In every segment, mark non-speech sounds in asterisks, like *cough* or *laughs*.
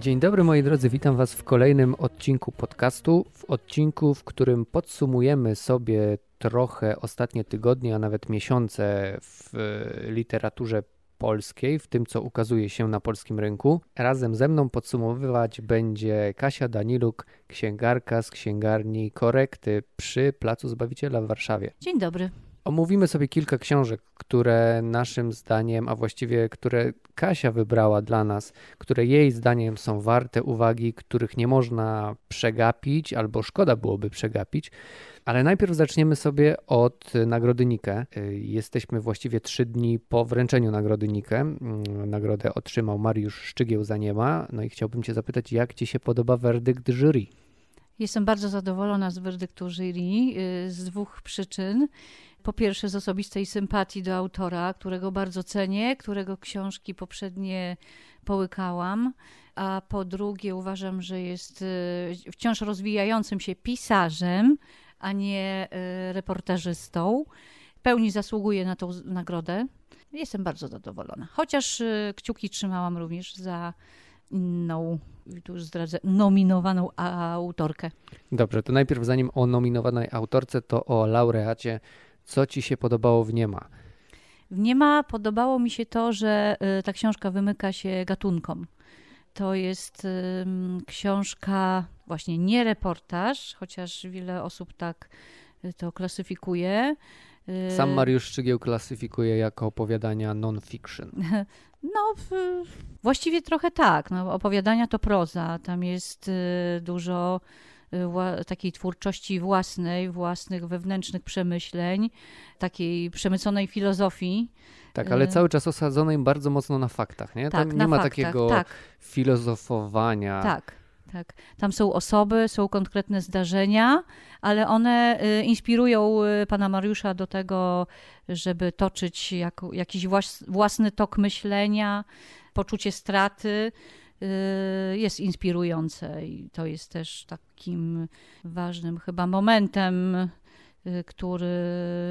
Dzień dobry moi drodzy, witam Was w kolejnym odcinku podcastu. W odcinku, w którym podsumujemy sobie trochę ostatnie tygodnie, a nawet miesiące w literaturze polskiej, w tym co ukazuje się na polskim rynku. Razem ze mną podsumowywać będzie Kasia Daniluk, księgarka z księgarni Korekty przy Placu Zbawiciela w Warszawie. Dzień dobry. Omówimy sobie kilka książek, które naszym zdaniem, a właściwie które Kasia wybrała dla nas, które jej zdaniem są warte uwagi, których nie można przegapić albo szkoda byłoby przegapić. Ale najpierw zaczniemy sobie od nagrody Nike. Jesteśmy właściwie trzy dni po wręczeniu nagrody Nike. Nagrodę otrzymał Mariusz Szczygieł za niema. No i chciałbym Cię zapytać, jak Ci się podoba werdykt jury? Jestem bardzo zadowolona z werdyktu jury y, z dwóch przyczyn. Po pierwsze, z osobistej sympatii do autora, którego bardzo cenię, którego książki poprzednie połykałam. A po drugie, uważam, że jest y, wciąż rozwijającym się pisarzem, a nie y, reportażystą. W pełni zasługuje na tą nagrodę. Jestem bardzo zadowolona. Chociaż kciuki trzymałam również za inną, tu już zdradzę, nominowaną autorkę. Dobrze, to najpierw zanim o nominowanej autorce, to o laureacie. Co ci się podobało w Niema? W Niema podobało mi się to, że y, ta książka wymyka się gatunkom. To jest książka, właśnie nie reportaż, chociaż wiele osób tak y, to klasyfikuje. Sam Mariusz Szczygieł klasyfikuje jako opowiadania non-fiction. *laughs* No, właściwie trochę tak. No, opowiadania to proza. Tam jest y, dużo y, takiej twórczości własnej, własnych wewnętrznych przemyśleń, takiej przemyconej filozofii. Tak, ale y, cały czas osadzonej bardzo mocno na faktach, nie? Tak, Tam nie ma faktach, takiego tak. filozofowania. Tak, tak. Tam są osoby, są konkretne zdarzenia, ale one y, inspirują y, pana Mariusza do tego, żeby toczyć jak, jakiś własny tok myślenia, poczucie straty jest inspirujące i to jest też takim ważnym chyba momentem, który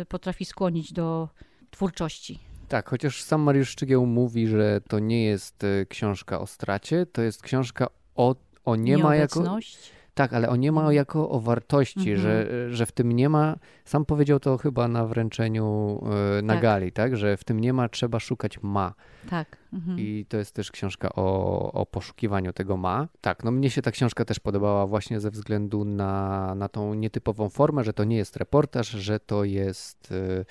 potrafi skłonić do twórczości. Tak, chociaż sam Mariusz Szczygieł mówi, że to nie jest książka o stracie, to jest książka o, o nie ma jako tak, ale on nie ma mhm. jako o wartości, mhm. że, że w tym nie ma, sam powiedział to chyba na wręczeniu e, na tak. gali, tak, że w tym nie ma, trzeba szukać ma. Tak. Mhm. I to jest też książka o, o poszukiwaniu tego ma. Tak, no mnie się ta książka też podobała właśnie ze względu na, na tą nietypową formę, że to nie jest reportaż, że to jest... Yy,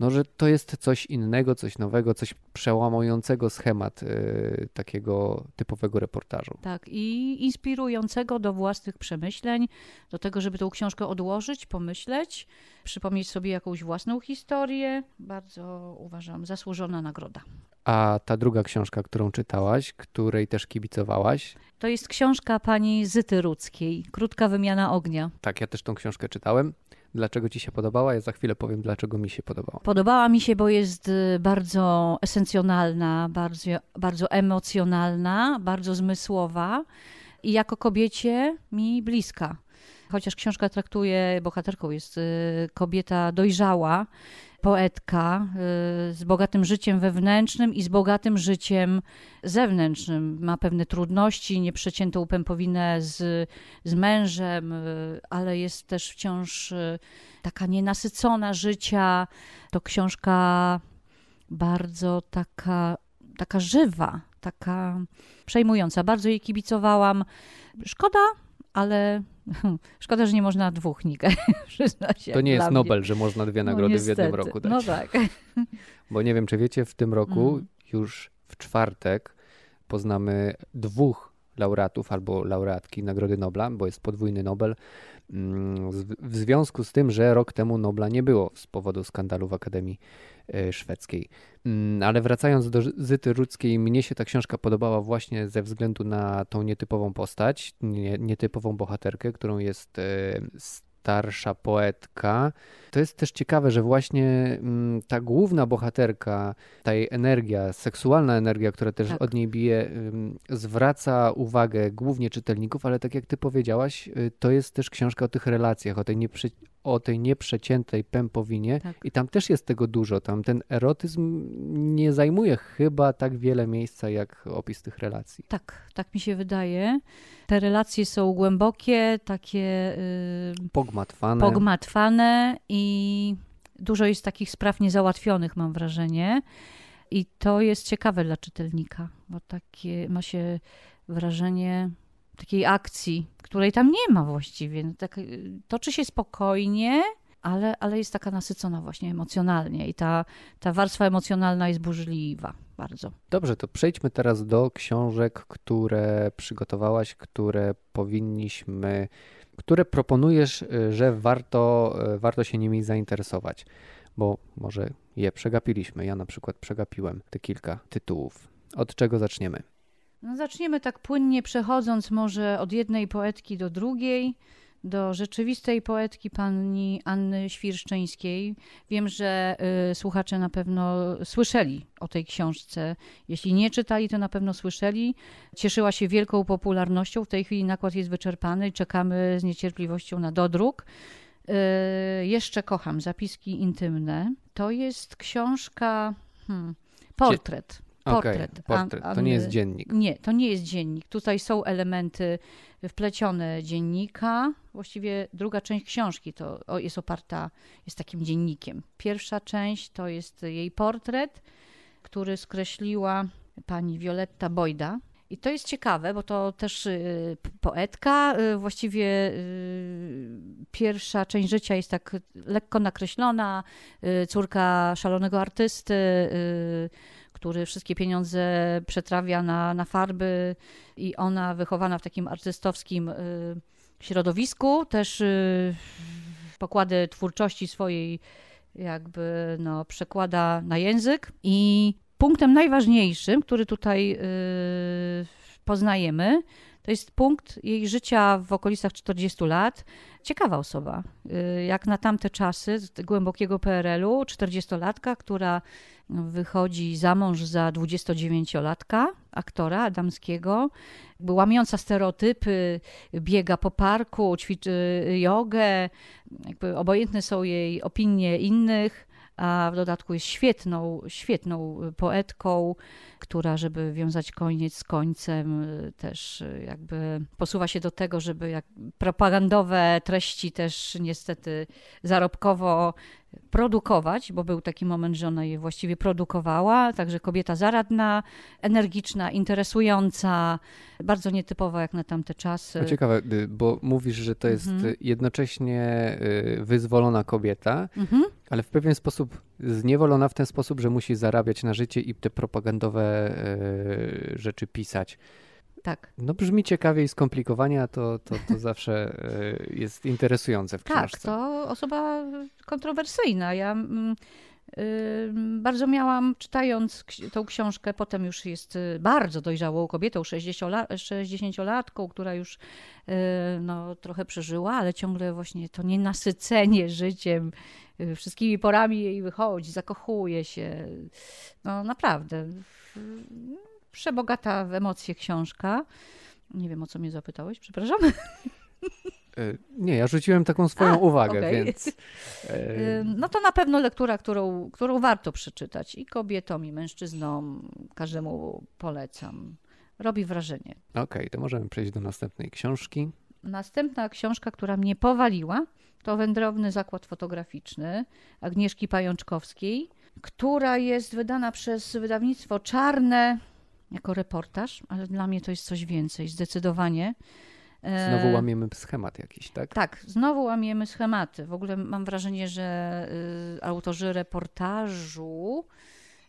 no, że to jest coś innego, coś nowego, coś przełamującego schemat y, takiego typowego reportażu. Tak, i inspirującego do własnych przemyśleń, do tego, żeby tą książkę odłożyć, pomyśleć, przypomnieć sobie jakąś własną historię. Bardzo uważam, zasłużona nagroda. A ta druga książka, którą czytałaś, której też kibicowałaś? To jest książka pani Zyty Rudzkiej, Krótka wymiana ognia. Tak, ja też tą książkę czytałem dlaczego ci się podobała. Ja za chwilę powiem, dlaczego mi się podobała. Podobała mi się, bo jest y, bardzo esencjonalna, bardzo, bardzo emocjonalna, bardzo zmysłowa i jako kobiecie mi bliska. Chociaż książka traktuje, bohaterką jest y, kobieta dojrzała, poetka y, z bogatym życiem wewnętrznym i z bogatym życiem zewnętrznym. Ma pewne trudności, nieprzeciętą pępowinę z, z mężem, y, ale jest też wciąż y, taka nienasycona życia. To książka bardzo taka, taka żywa, taka przejmująca. Bardzo jej kibicowałam. Szkoda, ale *laughs* Szkoda, że nie można dwóch Nike, się. *laughs* To nie jest Nobel, że można dwie no nagrody no, w jednym roku dać. No tak. *laughs* Bo nie wiem, czy wiecie, w tym roku mm. już w czwartek poznamy dwóch laureatów albo laureatki Nagrody Nobla, bo jest podwójny Nobel, mm, w związku z tym, że rok temu Nobla nie było z powodu skandalu w Akademii Szwedzkiej. Mm, ale wracając do Zyty Rudzkiej, mnie się ta książka podobała właśnie ze względu na tą nietypową postać, nietypową bohaterkę, którą jest e, starsza poetka. To jest też ciekawe, że właśnie mm, ta główna bohaterka, ta jej energia, seksualna energia, która też tak. od niej bije, zwraca uwagę głównie czytelników, ale tak jak ty powiedziałaś, y, to jest też książka o tych relacjach, o tej, nieprzy, o tej nieprzeciętej pępowinie Tak. i tam też jest tego dużo. Tam ten erotyzm nie zajmuje chyba tak wiele miejsca jak opis tych relacji. Tak, tak mi się wydaje. Te relacje są głębokie, takie y, Pogmatwane. pogmatwane i dużo jest takich spraw niezałatwionych, mam wrażenie. I to jest ciekawe dla czytelnika, bo takie ma się wrażenie takiej akcji, której tam nie ma właściwie. No tak, y, toczy się spokojnie, ale, ale jest taka nasycona właśnie emocjonalnie i ta, ta warstwa emocjonalna jest burzliwa bardzo. Dobrze, to przejdźmy teraz do książek, które przygotowałaś, które powinniśmy, które proponujesz, y, że warto, y, warto się nimi zainteresować, bo może je przegapiliśmy. Ja na przykład przegapiłem te kilka tytułów. Od czego zaczniemy? No zaczniemy tak płynnie przechodząc może od jednej poetki do drugiej, do rzeczywistej poetki pani Anny Świrszczyńskiej. Wiem, że y, słuchacze na pewno słyszeli o tej książce. Jeśli nie czytali, to na pewno słyszeli. Cieszyła się wielką popularnością. W tej chwili nakład jest wyczerpany i czekamy z niecierpliwością na dodruk. Y, jeszcze kocham zapiski intymne. To jest książka, hmm, portret. Portret. portret. An- To nie jest dziennik. Nie, to nie jest dziennik. Tutaj są elementy wplecione dziennika. Właściwie druga część książki to jest oparta, jest takim dziennikiem. Pierwsza część to jest jej portret, który skreśliła pani Violetta Bojda. I to jest ciekawe, bo to też y, poetka. y, Właściwie y, pierwsza część życia jest tak lekko nakreślona. Córka szalonego artysty, który wszystkie pieniądze przetrawia na, na farby i ona wychowana w takim artystowskim y, środowisku, też y, pokłady twórczości swojej jakby no, przekłada na język. I punktem najważniejszym, który tutaj y, poznajemy, to jest punkt jej życia w okolicach 40 lat. Ciekawa osoba, y, jak na tamte czasy głębokiego PRL-u, 40-latka, która wychodzi za mąż za 29-latka, aktora adamskiego, łamiąca stereotypy, biega po parku, ćwiczy jogę, jakby obojętne są jej opinie innych, a w dodatku jest świetną, świetną poetką, która, żeby wiązać koniec z końcem, też y, jakby posuwa się do tego, żeby jak propagandowe treści też niestety zarobkowo produkować, bo był taki moment, że ona je właściwie produkowała, także kobieta zaradna, energiczna, interesująca, bardzo nietypowa jak na tamte czasy. Ciekawe, y, bo mówisz, że to jest Mhm. jednocześnie y, wyzwolona kobieta, Mhm. Ale w pewien sposób zniewolona w ten sposób, że musi zarabiać na życie i te propagandowe y, rzeczy pisać. Tak. No brzmi ciekawie i skomplikowanie, a to, to, to *laughs* zawsze y, jest interesujące w Tak, książce. to osoba kontrowersyjna. Ja mm, y, bardzo miałam, czytając tą książkę, potem już jest y, bardzo dojrzałą kobietą, 60-la- 60-latką, która już y, no, trochę przeżyła, ale ciągle właśnie to nienasycenie życiem, wszystkimi porami jej wychodzi, zakochuje się. No naprawdę. y, Przebogata w emocje książka. Nie wiem, o co mnie zapytałeś, przepraszam. Y, Nie, ja rzuciłem taką swoją A, uwagę, okej. więc... y, *laughs* Ym, No to na pewno lektura, którą, którą warto przeczytać i kobietom, i mężczyznom, każdemu polecam. Robi wrażenie. Okej, to możemy przejść do następnej książki. Następna książka, która mnie powaliła, to Wędrowny Zakład Fotograficzny Agnieszki Pajączkowskiej, która jest wydana przez wydawnictwo Czarne jako reportaż, ale dla mnie to jest coś więcej, zdecydowanie. E, Znowu łamiemy schemat jakiś, tak? Tak, znowu łamiemy schematy. W ogóle mam wrażenie, że y, autorzy reportażu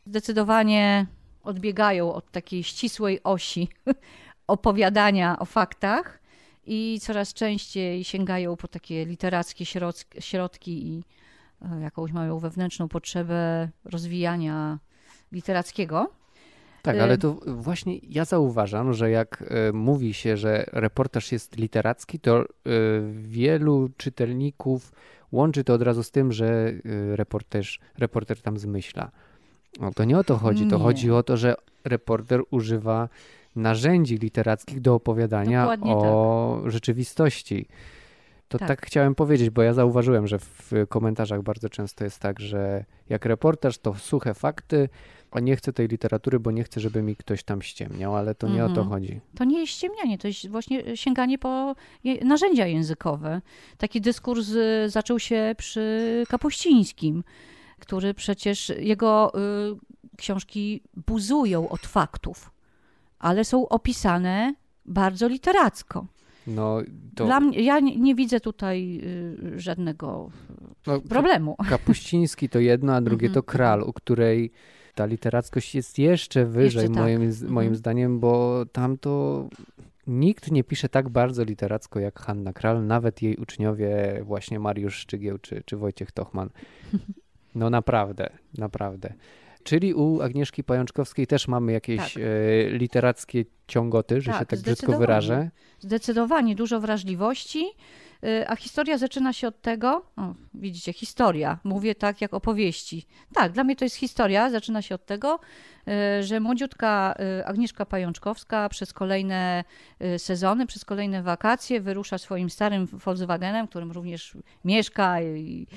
zdecydowanie odbiegają od takiej ścisłej osi *laughs* opowiadania o faktach i coraz częściej sięgają po takie literackie środ- środki i e, jakąś mają wewnętrzną potrzebę rozwijania literackiego. Tak, Y- ale to właśnie ja zauważam, że jak y, mówi się, że reportaż jest literacki, to wielu czytelników łączy to od razu z tym, że reporter, reporter tam zmyśla. No to nie o to chodzi. To Nie. chodzi o to, że reporter używa narzędzi literackich do opowiadania Dokładnie tak. o rzeczywistości. To tak. tak. chciałem powiedzieć, bo ja zauważyłem, że w komentarzach bardzo często jest tak, że jak reportaż to suche fakty, a nie chcę tej literatury, bo nie chcę, żeby mi ktoś tam ściemniał, ale to nie o to mhm. chodzi. To nie jest ściemnianie, to jest właśnie sięganie po narzędzia językowe. Taki dyskurs y, zaczął się przy Kapuścińskim, który przecież jego y, książki buzują od faktów, ale są opisane bardzo literacko. No, to... Dla mnie, ja nie, nie widzę tutaj y, żadnego no, problemu. *laughs* Kapuściński to jedno, a drugie to mhm. Kral, u której ta literackość jest jeszcze wyżej jeszcze tak. moim, mhm. moim zdaniem, bo tam to nikt nie pisze tak bardzo literacko jak Hanna Kral, nawet jej uczniowie właśnie Mariusz Szczygieł czy, czy Wojciech Tochman. *laughs* No naprawdę, naprawdę. Czyli u Agnieszki Pajączkowskiej też mamy jakieś tak. e, literackie ciągoty, że tak, się tak brzydko wyrażę. Zdecydowanie, dużo wrażliwości. E, a historia zaczyna się od tego, o, widzicie, historia, mówię tak jak opowieści. Tak, dla mnie to jest historia, zaczyna się od tego, e, że młodziutka Agnieszka Pajączkowska przez kolejne sezony, przez kolejne wakacje wyrusza swoim starym Volkswagenem, którym również mieszka i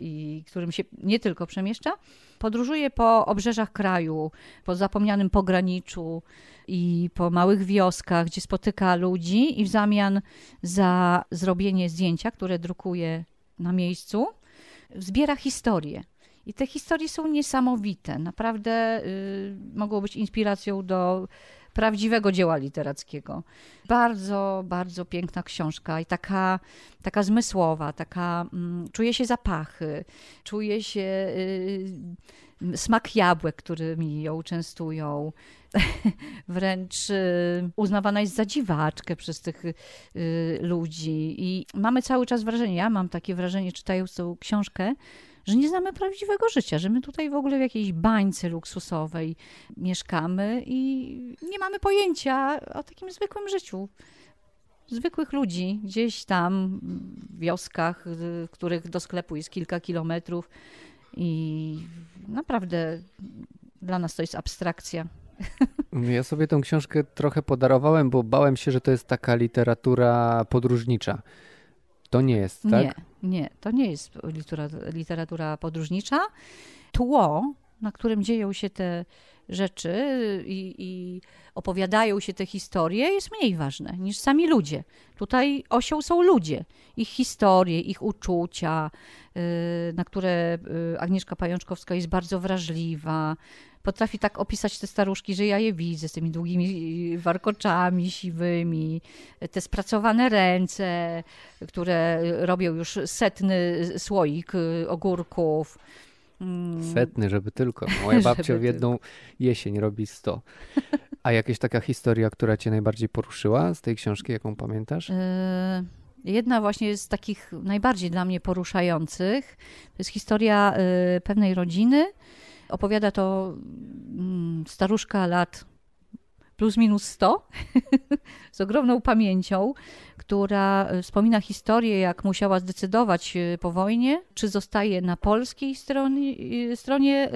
i którym się nie tylko przemieszcza, podróżuje po obrzeżach kraju, po zapomnianym pograniczu i po małych wioskach, gdzie spotyka ludzi i w zamian za zrobienie zdjęcia, które drukuje na miejscu, zbiera historie. I te historie są niesamowite. Naprawdę y, mogą być inspiracją do prawdziwego dzieła literackiego. Bardzo, bardzo piękna książka i taka, taka zmysłowa, taka, mm, czuje się zapachy, czuje się y, smak jabłek, którymi ją częstują. *laughs* Wręcz y, uznawana jest za dziwaczkę przez tych y, ludzi. I mamy cały czas wrażenie, ja mam takie wrażenie, czytając tą książkę, że nie znamy prawdziwego życia, że my tutaj w ogóle w jakiejś bańce luksusowej mieszkamy i nie mamy pojęcia o takim zwykłym życiu. Zwykłych ludzi gdzieś tam w wioskach, w których do sklepu jest kilka kilometrów i naprawdę dla nas to jest abstrakcja. *laughs* Ja sobie tą książkę trochę podarowałem, bo bałem się, że to jest taka literatura podróżnicza. To nie jest, tak? Nie, nie, to nie jest literatura, literatura podróżnicza. Tło, na którym dzieją się te rzeczy i, i, opowiadają się te historie, jest mniej ważne niż sami ludzie. Tutaj osią są ludzie, ich historie, ich uczucia, y, na które y, Agnieszka Pajączkowska jest bardzo wrażliwa, potrafi tak opisać te staruszki, że ja je widzę z tymi długimi warkoczami siwymi, te spracowane ręce, które robią już setny słoik ogórków. Mm. Setny, żeby tylko. Moja *laughs* babcia w jedną jesień robi sto. A jakaś taka historia, która cię najbardziej poruszyła z tej książki, jaką pamiętasz? E, jedna właśnie z takich najbardziej dla mnie poruszających. To jest historia pewnej rodziny, Opowiada to mm, staruszka lat plus minus 100, *laughs* z ogromną pamięcią, która e, wspomina historię, jak musiała zdecydować e, po wojnie, czy zostaje na polskiej stronie, e, stronie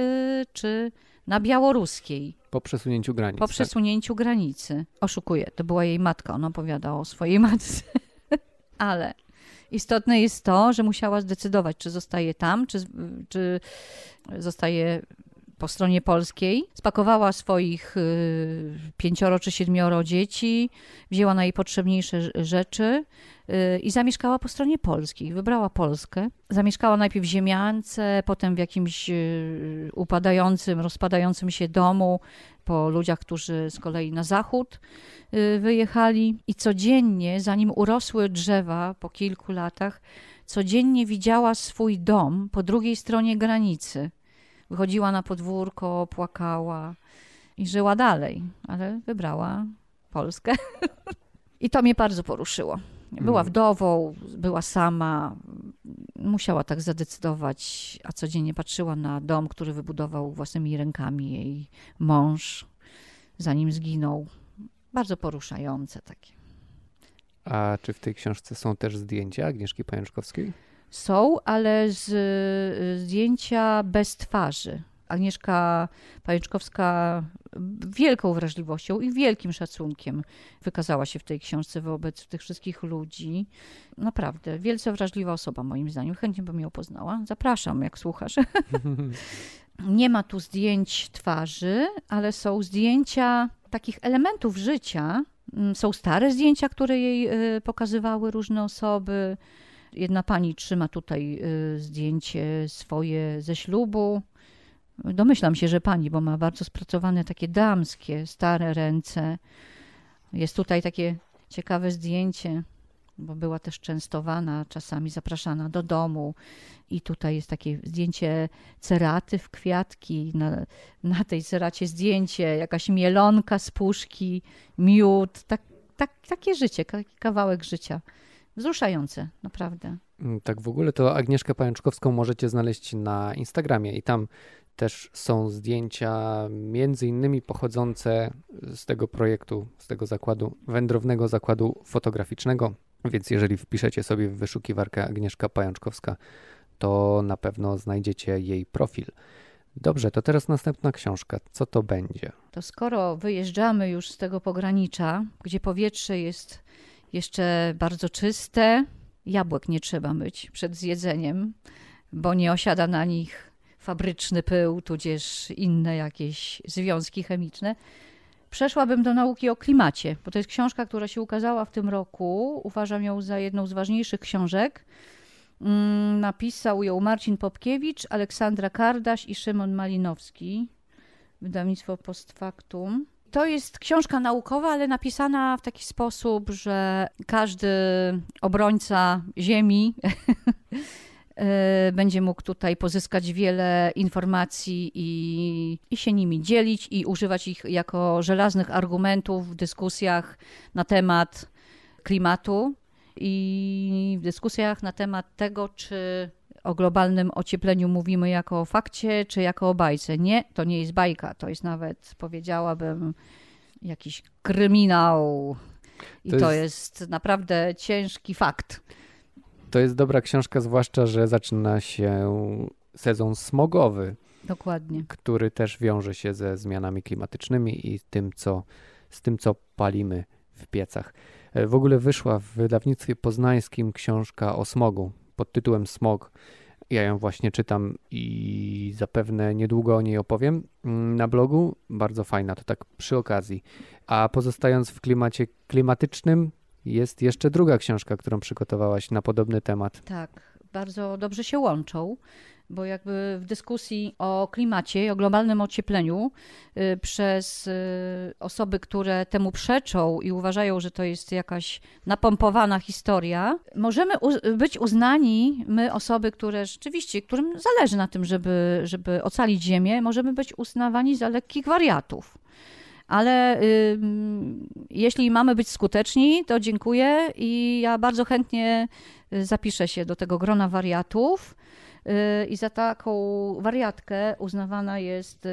czy na białoruskiej. Po przesunięciu granicy. Po tak? przesunięciu granicy. Oszukuje, to była jej matka, ona opowiada o swojej matce. *laughs* Ale istotne jest to, że musiała zdecydować, czy zostaje tam, czy, czy zostaje po stronie polskiej. Spakowała swoich y, pięcioro czy siedmioro dzieci, wzięła najpotrzebniejsze rzeczy y, i zamieszkała po stronie polskiej. Wybrała Polskę. Zamieszkała najpierw w ziemiance, potem w jakimś y, upadającym, rozpadającym się domu po ludziach, którzy z kolei na zachód wyjechali. I codziennie, zanim urosły drzewa po kilku latach, codziennie widziała swój dom po drugiej stronie granicy wychodziła na podwórko, płakała i żyła dalej, ale wybrała Polskę. *laughs* I to mnie bardzo poruszyło. Była mm. wdową, była sama, musiała tak zadecydować, a codziennie patrzyła na dom, który wybudował własnymi rękami jej mąż, zanim zginął. Bardzo poruszające takie. A czy w tej książce są też zdjęcia Agnieszki Pajączkowskiej? Są, ale z zdjęcia bez twarzy. Agnieszka Pajęczkowska wielką wrażliwością i wielkim szacunkiem wykazała się w tej książce wobec tych wszystkich ludzi. Naprawdę, wielce wrażliwa osoba moim zdaniem. Chętnie bym ją poznała. Zapraszam, jak słuchasz. *laughs* Nie ma tu zdjęć twarzy, ale są zdjęcia takich elementów życia. Mm, są stare zdjęcia, które jej y, pokazywały różne osoby. Jedna pani trzyma tutaj y, zdjęcie swoje ze ślubu. Domyślam się, że pani, bo ma bardzo spracowane takie damskie, stare ręce. Jest tutaj takie ciekawe zdjęcie, bo była też częstowana, czasami zapraszana do domu. I tutaj jest takie zdjęcie ceraty w kwiatki. Na, na tej ceracie zdjęcie, jakaś mielonka z puszki, miód. Tak, tak, takie życie, kawałek życia. Wzruszające, naprawdę. Mm, tak, w ogóle to Agnieszkę Pajączkowską możecie znaleźć na Instagramie i tam też są zdjęcia między innymi pochodzące z tego projektu, z tego zakładu, wędrownego zakładu fotograficznego. Więc jeżeli wpiszecie sobie w wyszukiwarkę Agnieszka Pajączkowska, to na pewno znajdziecie jej profil. Dobrze, to teraz następna książka. Co to będzie? To skoro wyjeżdżamy już z tego pogranicza, gdzie powietrze jest jeszcze bardzo czyste, jabłek nie trzeba myć przed zjedzeniem, bo nie osiada na nich fabryczny pył, tudzież inne jakieś związki chemiczne. Przeszłabym do nauki o klimacie, bo to jest książka, która się ukazała w tym roku. Uważam ją za jedną z ważniejszych książek. Mm, napisał ją Marcin Popkiewicz, Aleksandra Kardaś i Szymon Malinowski. Wydawnictwo Post Factum. To jest książka naukowa, ale napisana w taki sposób, że każdy obrońca Ziemi *laughs* E, będzie mógł tutaj pozyskać wiele informacji i, i się nimi dzielić i używać ich jako żelaznych argumentów w dyskusjach na temat klimatu i w dyskusjach na temat tego, czy o globalnym ociepleniu mówimy jako o fakcie, czy jako o bajce. Nie, to nie jest bajka, to jest nawet, powiedziałabym, jakiś kryminał. I to, to jest... jest naprawdę ciężki fakt. To jest dobra książka, zwłaszcza, że zaczyna się sezon smogowy. Dokładnie. Który też wiąże się ze zmianami klimatycznymi i tym, co, z tym, co palimy w piecach. E, w ogóle wyszła w wydawnictwie poznańskim książka o smogu pod tytułem Smog. Ja ją właśnie czytam i zapewne niedługo o niej opowiem mm, na blogu. Bardzo fajna, to tak przy okazji. A pozostając w klimacie klimatycznym, jest jeszcze druga książka, którą przygotowałaś na podobny temat. Tak, bardzo dobrze się łączą, bo jakby w dyskusji o klimacie i o globalnym ociepleniu y, przez y, osoby, które temu przeczą i uważają, że to jest jakaś napompowana historia, możemy być uznani, my osoby, które rzeczywiście, którym zależy na tym, żeby, żeby ocalić Ziemię, możemy być uznawani za lekkich wariatów ale y, jeśli mamy być skuteczni, to dziękuję i ja bardzo chętnie y, zapiszę się do tego grona wariatów. Y, I za taką wariatkę uznawana jest y,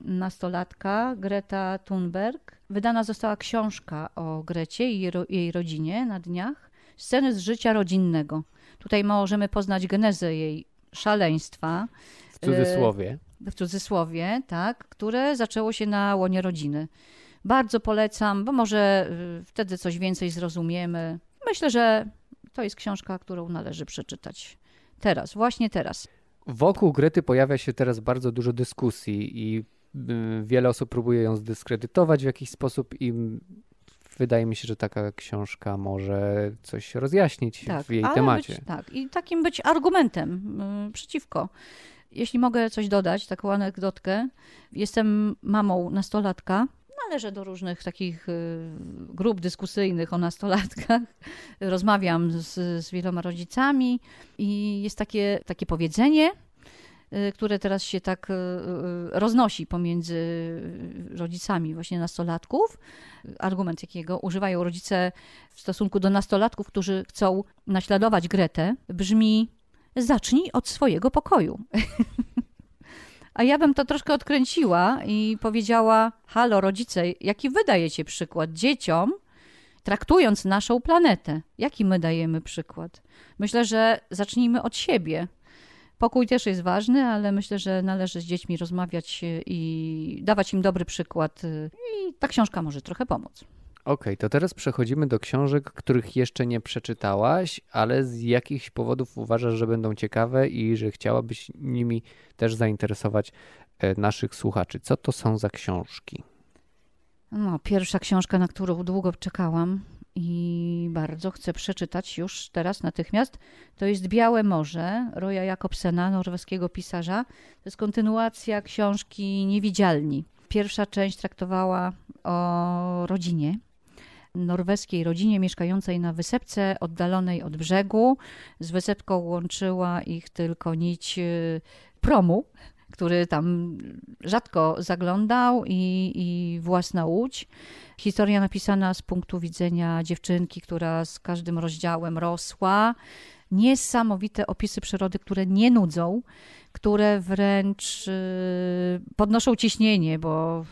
nastolatka Greta Thunberg. Wydana została książka o Grecie i jej rodzinie na dniach. Sceny z życia rodzinnego. Tutaj możemy poznać genezę jej szaleństwa. W cudzysłowie w cudzysłowie, tak, które zaczęło się na łonie rodziny. Bardzo polecam, bo może y, wtedy coś więcej zrozumiemy. Myślę, że to jest książka, którą należy przeczytać teraz, właśnie teraz. Wokół Grety pojawia się teraz bardzo dużo dyskusji i y, wiele osób próbuje ją zdyskredytować w jakiś sposób i wydaje mi się, że taka książka może coś rozjaśnić tak, w jej temacie. Być, tak, i takim być argumentem y, przeciwko. Jeśli mogę coś dodać, taką anegdotkę. Jestem mamą nastolatka. Należę do różnych takich y, grup dyskusyjnych o nastolatkach. *laughs* Rozmawiam z, z wieloma rodzicami i jest takie, takie powiedzenie, y, które teraz się tak y, roznosi pomiędzy rodzicami właśnie nastolatków. Argument, jakiego używają rodzice w stosunku do nastolatków, którzy chcą naśladować Gretę, brzmi: zacznij od swojego pokoju. *laughs* A ja bym to troszkę odkręciła i powiedziała: Halo, rodzice, jaki wy dajecie przykład dzieciom, traktując naszą planetę? Jaki my dajemy przykład? Myślę, że zacznijmy od siebie, Pokój też jest ważny, ale myślę, że należy z dziećmi rozmawiać i dawać im dobry przykład. I ta książka może trochę pomóc. Okej, to teraz przechodzimy do książek, których jeszcze nie przeczytałaś, ale z jakichś powodów uważasz, że będą ciekawe i że chciałabyś nimi też zainteresować e, naszych słuchaczy. Co to są za książki? No, pierwsza książka, na którą długo czekałam i bardzo chcę przeczytać już teraz natychmiast, to jest Białe Morze Roya Jakobsena, norweskiego pisarza. To jest kontynuacja książki Niewidzialni. Pierwsza część traktowała o rodzinie, norweskiej rodzinie mieszkającej na wysepce oddalonej od brzegu. Z wysepką łączyła ich tylko nić y, promu, który tam rzadko zaglądał i, i własna łódź. Historia napisana z punktu widzenia dziewczynki, która z każdym rozdziałem rosła. Niesamowite opisy przyrody, które nie nudzą, które wręcz y, podnoszą ciśnienie, bo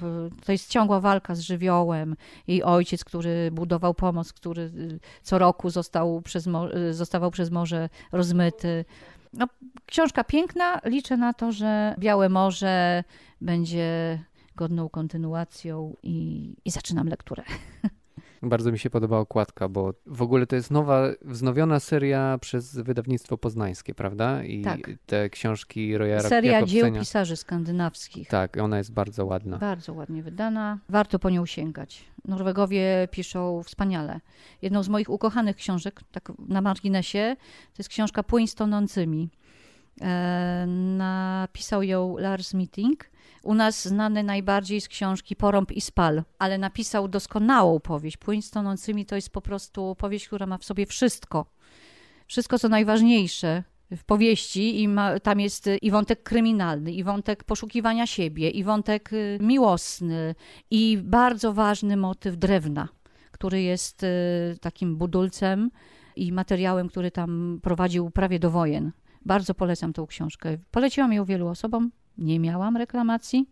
to jest ciągła walka z żywiołem. Jej ojciec, który budował pomost, który y, co roku został przez, y, zostawał przez morze rozmyty. No, książka piękna. Liczę na to, że Białe Morze będzie godną kontynuacją i, i zaczynam lekturę. *laughs* Bardzo mi się podoba okładka, bo w ogóle to jest nowa, wznowiona seria przez wydawnictwo poznańskie, prawda? I Tak. te książki Roya Seria dzieł Jakobsena- pisarzy skandynawskich. Tak, ona jest bardzo ładna. Bardzo ładnie wydana. Warto po nią sięgać. Norwegowie piszą wspaniale. Jedną z moich ukochanych książek, tak na marginesie, to jest książka Płyń z tonącymi. E, napisał ją Lars Meeting. U nas znany najbardziej z książki Porąb i Spal, ale napisał doskonałą powieść. Płyń tonącymi to jest po prostu powieść, która ma w sobie wszystko. Wszystko, co najważniejsze w powieści i ma, tam jest y, i wątek kryminalny, i wątek poszukiwania siebie, i wątek y, miłosny, i bardzo ważny motyw drewna, który jest y, takim budulcem i materiałem, który tam prowadził prawie do wojen. Bardzo polecam tą książkę. Poleciłam ją wielu osobom, nie miałam reklamacji.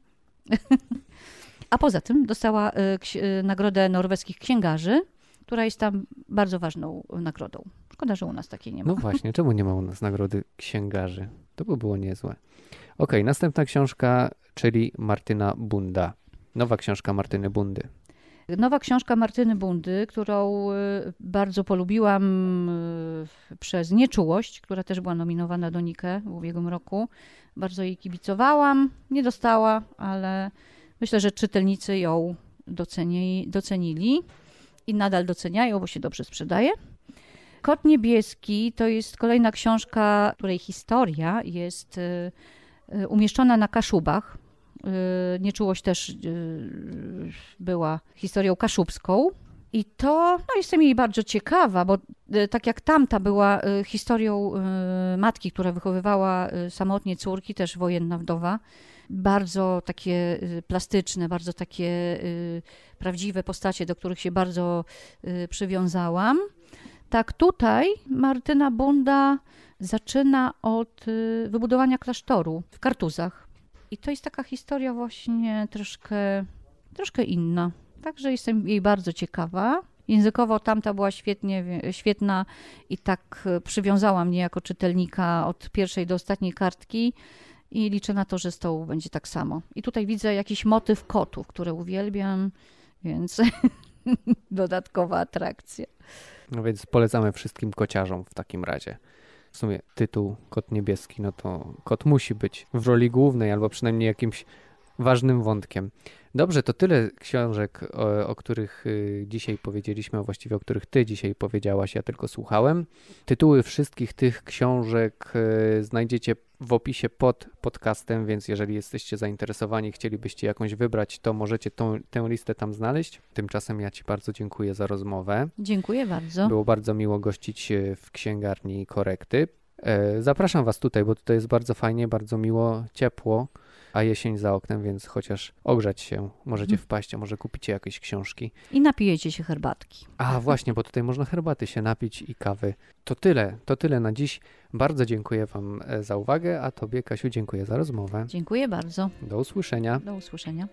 *laughs* A poza tym dostała y, y, nagrodę norweskich księgarzy, która jest tam bardzo ważną nagrodą. Szkoda, że u nas takiej nie ma. No właśnie, czemu nie ma u nas nagrody księgarzy? To by było niezłe. Okej, następna książka, czyli Martyna Bunda. Nowa książka Martyny Bundy. Nowa książka Martyny Bundy, którą y, bardzo polubiłam y, przez Nieczułość, która też była nominowana do Nike w ubiegłym roku. Bardzo jej kibicowałam. Nie dostała, ale myślę, że czytelnicy ją doceni, docenili i nadal doceniają, bo się dobrze sprzedaje. Kot niebieski to jest kolejna książka, której historia jest y, umieszczona na Kaszubach. Y, Nieczułość też y, była historią kaszubską. I to, no jestem jej bardzo ciekawa, bo y, tak jak tamta była historią matki, która wychowywała samotnie córki, też wojenna wdowa, bardzo takie plastyczne, bardzo takie prawdziwe postacie, do których się bardzo przywiązałam. Tak tutaj Martyna Bunda zaczyna od wybudowania klasztoru w Kartuzach. I to jest taka historia właśnie troszkę, troszkę inna. Także jestem jej bardzo ciekawa. Językowo tamta była świetnie, wie- świetna i tak e, przywiązała mnie jako czytelnika od pierwszej do ostatniej kartki i liczę na to, że z tą będzie tak samo. I tutaj widzę jakiś motyw kotów, które uwielbiam, więc *laughs* dodatkowa atrakcja. No więc polecamy wszystkim kociarzom w takim razie. W sumie tytuł Kot Niebieski, no to kot musi być w roli głównej albo przynajmniej jakimś ważnym wątkiem. Dobrze, to tyle książek, o, o których y, dzisiaj powiedzieliśmy, a właściwie o których ty dzisiaj powiedziałaś, ja tylko słuchałem. Tytuły wszystkich tych książek y, znajdziecie w opisie pod podcastem, więc jeżeli jesteście zainteresowani, chcielibyście jakąś wybrać, to możecie tą, tę listę tam znaleźć. Tymczasem ja ci bardzo dziękuję za rozmowę. Dziękuję bardzo. Było bardzo miło gościć w księgarni Korekty. E, Zapraszam Was tutaj, bo tutaj jest bardzo fajnie, bardzo miło, ciepło, a jesień za oknem, więc chociaż ogrzać się możecie Mhm. wpaść, a może kupicie jakieś książki. I napijecie się herbatki. A właśnie, bo tutaj można herbaty się napić i kawy. To tyle, to tyle na dziś. Bardzo dziękuję Wam e, za uwagę, a Tobie, Kasiu, dziękuję za rozmowę. Dziękuję bardzo. Do usłyszenia. Do usłyszenia.